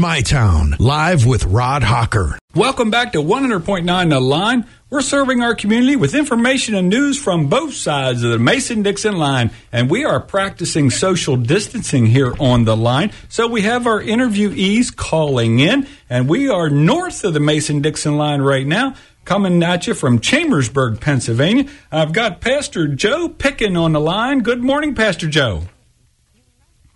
My Town, live with Rod Hawker. Welcome back to 100.9 The Line. We're serving our community with information and news from both sides of the Mason Dixon line, and we are practicing social distancing here on the line. So we have our interviewees calling in, and we are north of the Mason Dixon line right now coming at you from Chambersburg, Pennsylvania. I've got Pastor Joe Picken on the line. Good morning, Pastor Joe.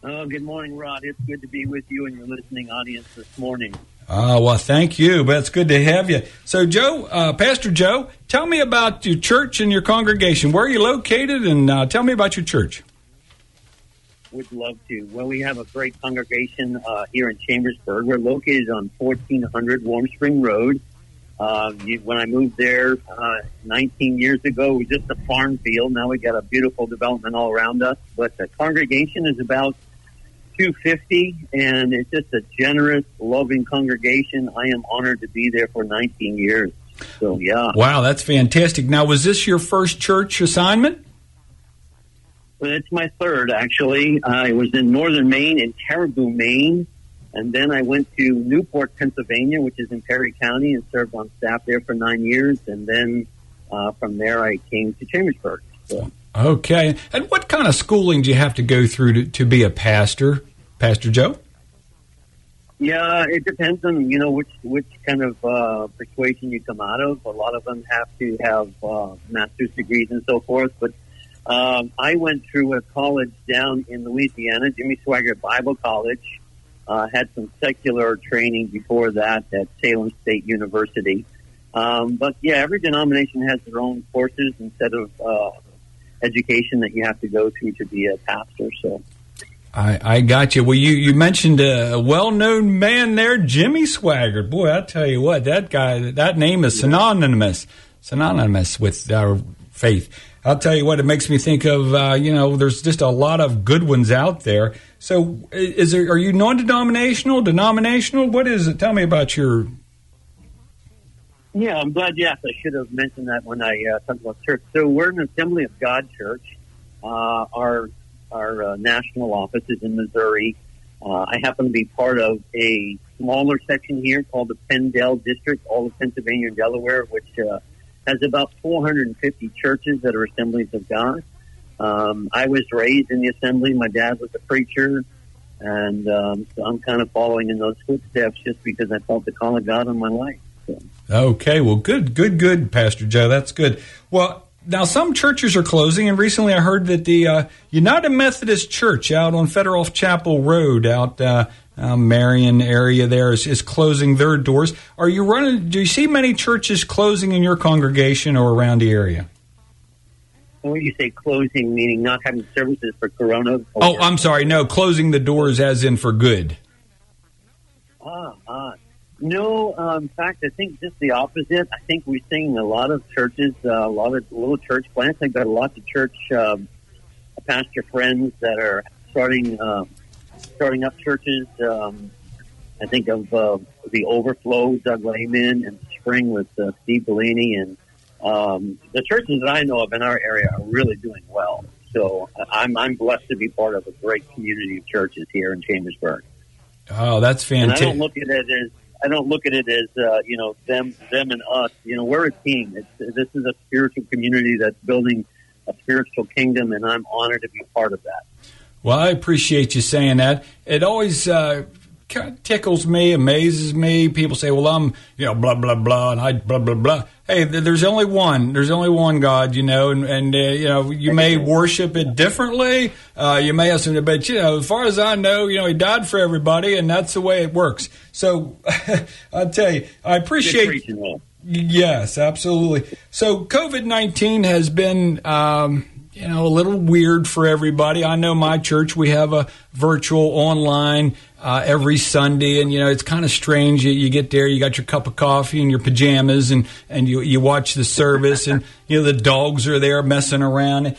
Oh, good morning, Rod. It's good to be with you and your listening audience this morning. Oh, well, thank you. But it's good to have you. So, Joe, uh, Pastor Joe, tell me about your church and your congregation. Where are you located? And uh, tell me about your church. Would love to. Well, we have a great congregation uh, here in Chambersburg. We're located on 1400 Warm Spring Road. Uh, you, when I moved there uh, 19 years ago, it was just a farm field. Now we got a beautiful development all around us. But the congregation is about 250, and it's just a generous, loving congregation. I am honored to be there for 19 years. So, yeah. Wow, that's fantastic. Now, was this your first church assignment? Well, it's my third, actually. I was in northern Maine, in Caribou, Maine. And then I went to Newport, Pennsylvania, which is in Perry County, and served on staff there for nine years. And then uh, from there, I came to Chambersburg. So. Okay. And what kind of schooling do you have to go through to, to be a pastor, Pastor Joe? Yeah, it depends on you know which which kind of uh, persuasion you come out of. A lot of them have to have uh, master's degrees and so forth. But um, I went through a college down in Louisiana, Jimmy Swaggart Bible College. Uh, had some secular training before that at Salem State University. Um, but yeah, every denomination has their own courses instead of uh, education that you have to go through to be a pastor. So. I, I got you. Well, you, you mentioned a well known man there, Jimmy Swaggart. Boy, I tell you what, that guy, that name is synonymous, synonymous with our faith. I'll tell you what, it makes me think of, uh, you know, there's just a lot of good ones out there. So, is there, are you non denominational, denominational? What is it? Tell me about your. Yeah, I'm glad you asked. I should have mentioned that when I uh, talked about church. So, we're an Assembly of God church. Uh, our our uh, national office is in Missouri. Uh, I happen to be part of a smaller section here called the Penn-Dell District, all of Pennsylvania and Delaware, which uh, has about 450 churches that are assemblies of God. Um, I was raised in the assembly. My dad was a preacher, and um, so I'm kind of following in those footsteps just because I felt the call of God on my life. So. Okay, well, good, good, good, Pastor Joe. That's good. Well, now some churches are closing, and recently I heard that the uh, United Methodist Church out on Federal Chapel Road, out uh, uh, Marion area, there is, is closing their doors. Are you running? Do you see many churches closing in your congregation or around the area? When you say closing, meaning not having services for Corona? Oh, I'm sorry. No, closing the doors as in for good. Ah, ah. No, um, in fact, I think just the opposite. I think we're seeing a lot of churches, uh, a lot of little church plants. I've got lots of church um, pastor friends that are starting uh, starting up churches. Um, I think of uh, the Overflow, Doug Lehman, and Spring with uh, Steve Bellini, and um, the churches that I know of in our area are really doing well. So I'm I'm blessed to be part of a great community of churches here in Chambersburg. Oh, that's fantastic! And I don't look at it as I don't look at it as uh, you know them them and us. You know, we're a team. It's, this is a spiritual community that's building a spiritual kingdom, and I'm honored to be part of that. Well, I appreciate you saying that. It always uh, kind of tickles me, amazes me. People say, "Well, I'm you know blah blah blah," and I blah blah blah. Hey, there's only one. There's only one God, you know, and, and uh, you know you may worship it differently. Uh, you may have some, but you know, as far as I know, you know, He died for everybody, and that's the way it works. So I'll tell you, I appreciate. Yes, absolutely. So COVID nineteen has been. Um, you know, a little weird for everybody. I know my church, we have a virtual online uh, every Sunday, and you know it's kind of strange. You, you, get there, you got your cup of coffee and your pajamas, and and you you watch the service, and you know the dogs are there messing around.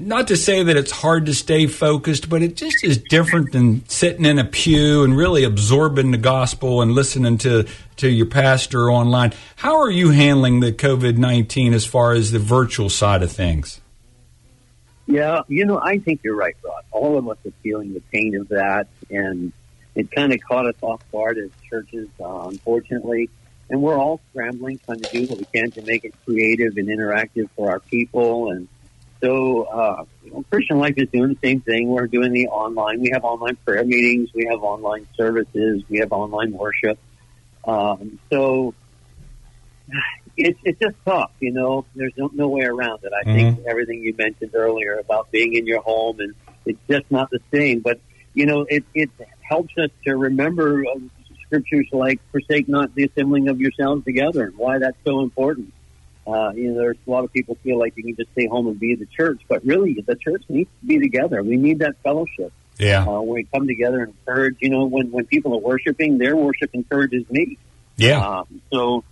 Not to say that it's hard to stay focused, but it just is different than sitting in a pew and really absorbing the gospel and listening to to your pastor online. How are you handling the COVID nineteen as far as the virtual side of things? Yeah, you know, I think you're right, Rod. All of us are feeling the pain of that, and it kind of caught us off guard as churches, uh, unfortunately. And we're all scrambling, trying to do what we can to make it creative and interactive for our people. And so, uh, you know, Christian Life is doing the same thing. We're doing the online. We have online prayer meetings. We have online services. We have online worship. Um, so it's it's just tough, you know. There's no, no way around it. I Mhm. think everything you mentioned earlier about being in your home and it's just not the same. But you know, it it helps us to remember uh, scriptures like "forsake not the assembling of yourselves together" and why that's so important. Uh, you know, there's a lot of people feel like you can just stay home and be the church, but really, the church needs to be together. We need that fellowship. Yeah. Uh, we come together and encourage, you know, when when people are worshiping, their worship encourages me. Yeah. Um, so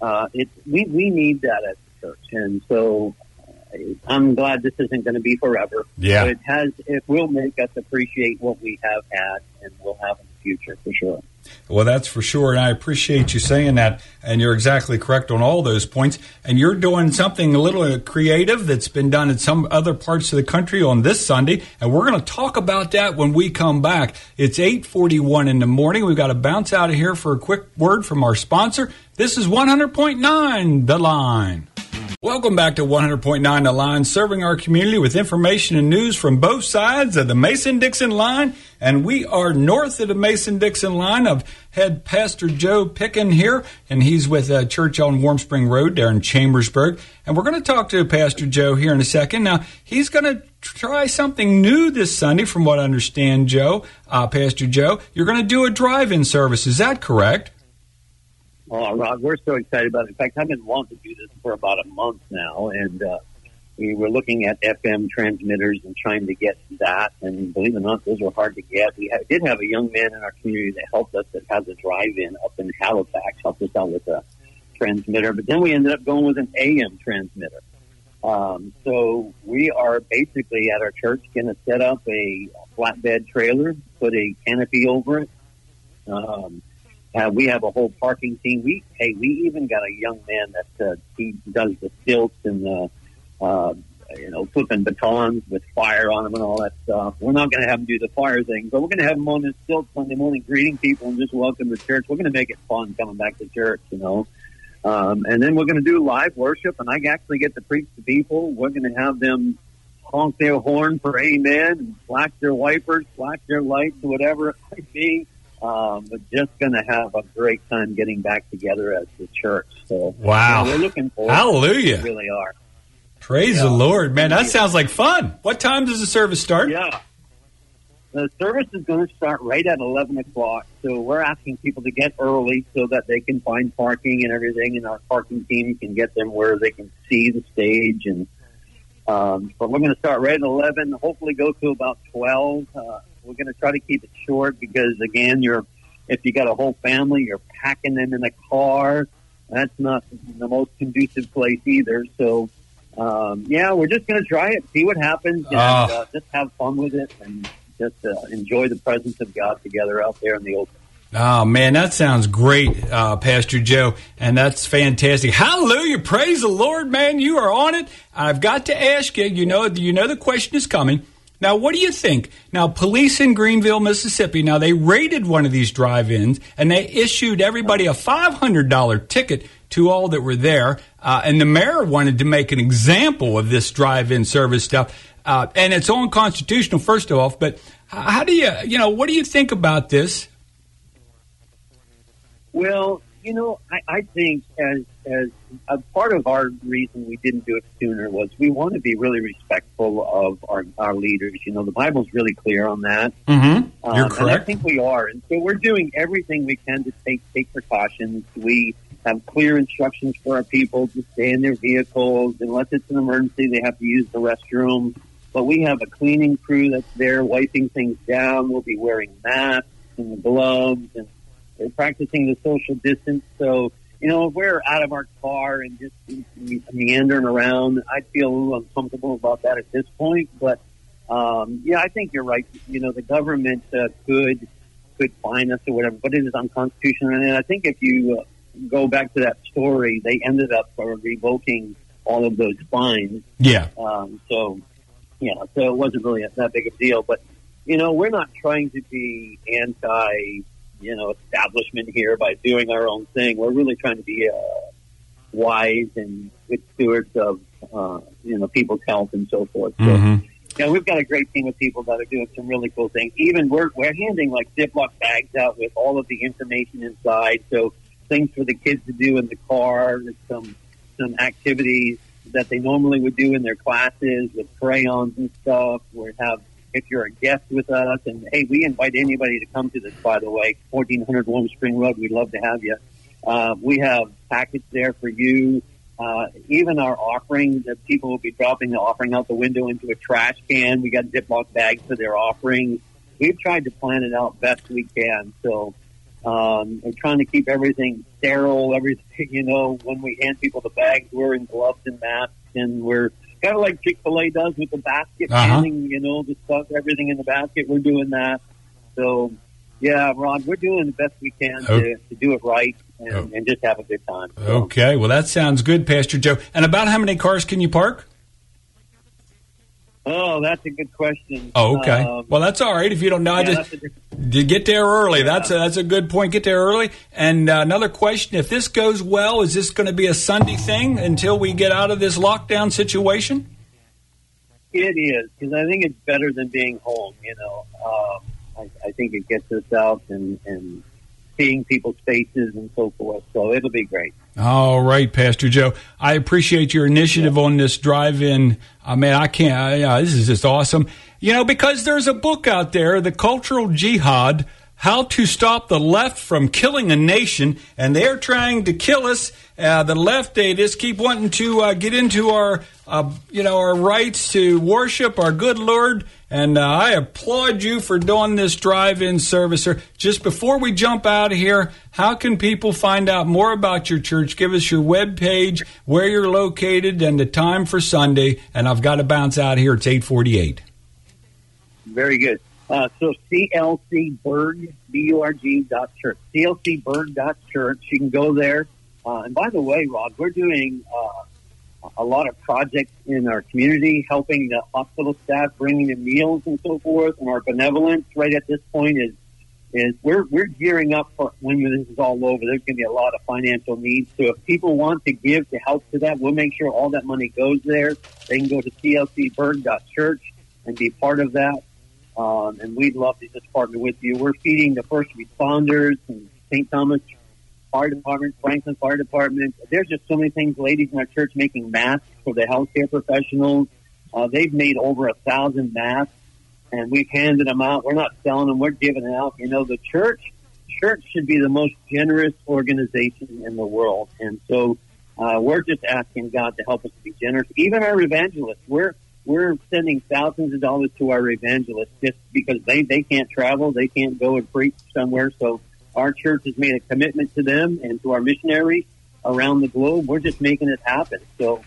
uh, it we we need that as a church, and so I'm glad this isn't going to be forever. Yeah. But it has it will make us appreciate what we have had and will have in the future for sure. Well, that's for sure, and I appreciate you saying that. And you're exactly correct on all those points. And you're doing something a little uh, creative that's been done in some other parts of the country on this Sunday, and we're going to talk about that when we come back. It's 8:41 in the morning. We've got to bounce out of here for a quick word from our sponsor. This is 100.9 The Line. Welcome back to 100.9 The Line, serving our community with information and news from both sides of the Mason Dixon line. And we are north of the Mason Dixon line. I've had Pastor Joe Picken here, and he's with a church on Warm Spring Road there in Chambersburg. And we're going to talk to Pastor Joe here in a second. Now, he's going to try something new this Sunday, from what I understand, Joe, uh, Pastor Joe. You're going to do a drive in service. Is that correct? Oh, Rod, we're so excited about it. In fact, I've been wanting to do this for about a month now, and uh, we were looking at FM transmitters and trying to get that. And believe it or not, those were hard to get. We ha- did have a young man in our community that helped us that has a drive-in up in Halifax, helped us out with a transmitter. But then we ended up going with an AM transmitter. Um, so we are basically at our church going to set up a flatbed trailer, put a canopy over it. Um, uh, we have a whole parking team. We hey, we even got a young man that uh, he does the stilts and the uh, you know flipping batons with fire on them and all that stuff. We're not going to have him do the fire thing, but we're going to have him on his stilts Sunday morning, greeting people and just welcome to church. We're going to make it fun coming back to church, you know. Um, and then we're going to do live worship, and I actually get to preach to people. We're going to have them honk their horn for amen, and flash their wipers, flash their lights, whatever it might be. Um, but just going to have a great time getting back together as the church. So Wow. yeah, we're looking forward. Hallelujah. We really are. Praise Yeah. the Lord, man. That sounds like fun. What time does the service start? Yeah. The service is going to start right at 11 o'clock. So we're asking people to get early so that they can find parking and everything. And our parking team can get them where they can see the stage. And um, But we're going to start right at 11, hopefully go to about 12. Uh, we're going to try to keep it short because, again, you're if you got a whole family, you're packing them in a car. That's not the most conducive place either. So, um, yeah, we're just going to try it, see what happens, and Ah. uh, just have fun with it, and just uh, enjoy the presence of God together out there in the open. Oh man, that sounds great, uh, Pastor Joe, and that's fantastic. Hallelujah, praise the Lord, man. You are on it. I've got to ask you. You know, you know the question is coming. Now, what do you think? Now, police in Greenville, Mississippi. Now they raided one of these drive-ins and they issued everybody a five hundred dollar ticket to all that were there. Uh, and the mayor wanted to make an example of this drive-in service stuff. Uh, and it's unconstitutional, first of all. But how do you, you know, what do you think about this? Well, you know, I, I think as as a part of our reason we didn't do it sooner was we want to be really respectful of our, our leaders. You know, the Bible's really clear on that. Mm-hmm. Um, You're And I think we are. And so we're doing everything we can to take take precautions. We have clear instructions for our people to stay in their vehicles. Unless it's an emergency, they have to use the restroom. But we have a cleaning crew that's there wiping things down. We'll be wearing masks and gloves and we're practicing the social distance. So, you know, if we're out of our car and just meandering around, I feel a little uncomfortable about that at this point. But um, yeah, I think you're right. You know, the government uh, could could fine us or whatever, but it is unconstitutional. And I think if you uh, go back to that story, they ended up uh, revoking all of those fines. Yeah. Um, so, yeah, so it wasn't really that big of a deal. But you know, we're not trying to be anti, you know, establishment here by doing our own thing. We're really trying to be uh, wise and good stewards of, uh, you know, people's health and so forth. So, Mhm. yeah, we've got a great team of people that are doing some really cool things. Even we're we're handing like Ziploc bags out with all of the information inside. So things for the kids to do in the car, some some activities that they normally would do in their classes with crayons and stuff. We have if you're a guest with us, and hey, we invite anybody to come to this. By the way, 1400 Warm Spring Road. We'd love to have you. Uh, we have packets there for you. Uh, even our offering, that people will be dropping the offering out the window into a trash can. We got Ziploc bags for their offerings. We've tried to plan it out best we can. So um, we're trying to keep everything sterile. Everything, you know, when we hand people the bags, we're in gloves and masks, and we're kind of like Chick Fil A does with the basket Uh-huh. handing, you know, the stuff, everything in the basket. We're doing that. So, yeah, Ron, we're doing the best we can Oh. to, to do it right and, Oh. and just have a good time. So, Okay, well that sounds good, Pastor Joe. And about how many cars can you park? Oh, that's a good question. Oh, okay. Um, well, that's all right if you don't know. Yeah, just get there early. That's a, that's a good point. Get there early. And uh, another question: If this goes well, is this going to be a Sunday thing until we get out of this lockdown situation? It is because I think it's better than being home. You know, um, I, I think it gets us out and, and seeing people's faces and so forth. So it'll be great. All right, Pastor Joe. I appreciate your initiative on this drive-in. I mean, I can't. I, uh, this is just awesome. You know, because there's a book out there, "The Cultural Jihad: How to Stop the Left from Killing a Nation," and they're trying to kill us. Uh, the left, they just keep wanting to uh, get into our, uh, you know, our rights to worship our good Lord. And uh, I applaud you for doing this drive-in service. Just before we jump out of here, how can people find out more about your church? Give us your web page, where you're located, and the time for Sunday. And I've got to bounce out here. It's eight forty-eight. Very good. Uh, so CLCburg, B-U-R-G dot church. CLCburg dot church. You can go there. Uh, and by the way, Rod, we're doing uh, a lot of projects in our community, helping the hospital staff, bringing in meals and so forth. And our benevolence right at this point is is we're we're gearing up for when this is all over. There's going to be a lot of financial needs. So if people want to give to help to that, we'll make sure all that money goes there. They can go to clcburg dot church and be part of that. Um, and we'd love to just partner with you. We're feeding the first responders and St. Thomas Fire Department, Franklin Fire Department. There's just so many things, ladies in our church making masks for the healthcare professionals. Uh, they've made over a thousand masks and we've handed them out. We're not selling them; we're giving it out. You know, the church church should be the most generous organization in the world, and so uh, we're just asking God to help us to be generous. Even our evangelists, we're we're sending thousands of dollars to our evangelists just because they they can't travel, they can't go and preach somewhere. So our church has made a commitment to them and to our missionaries around the globe. We're just making it happen. So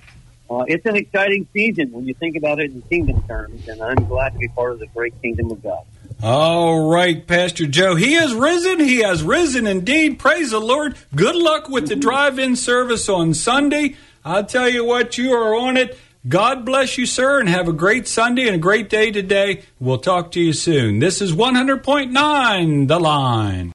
uh, it's an exciting season when you think about it in kingdom terms, and I'm glad to be part of the great kingdom of God. All right, Pastor Joe. He has risen. He has risen indeed. Praise the Lord. Good luck with the drive in service on Sunday. I'll tell you what, you are on it. God bless you, sir, and have a great Sunday and a great day today. We'll talk to you soon. This is 100.9 The Line.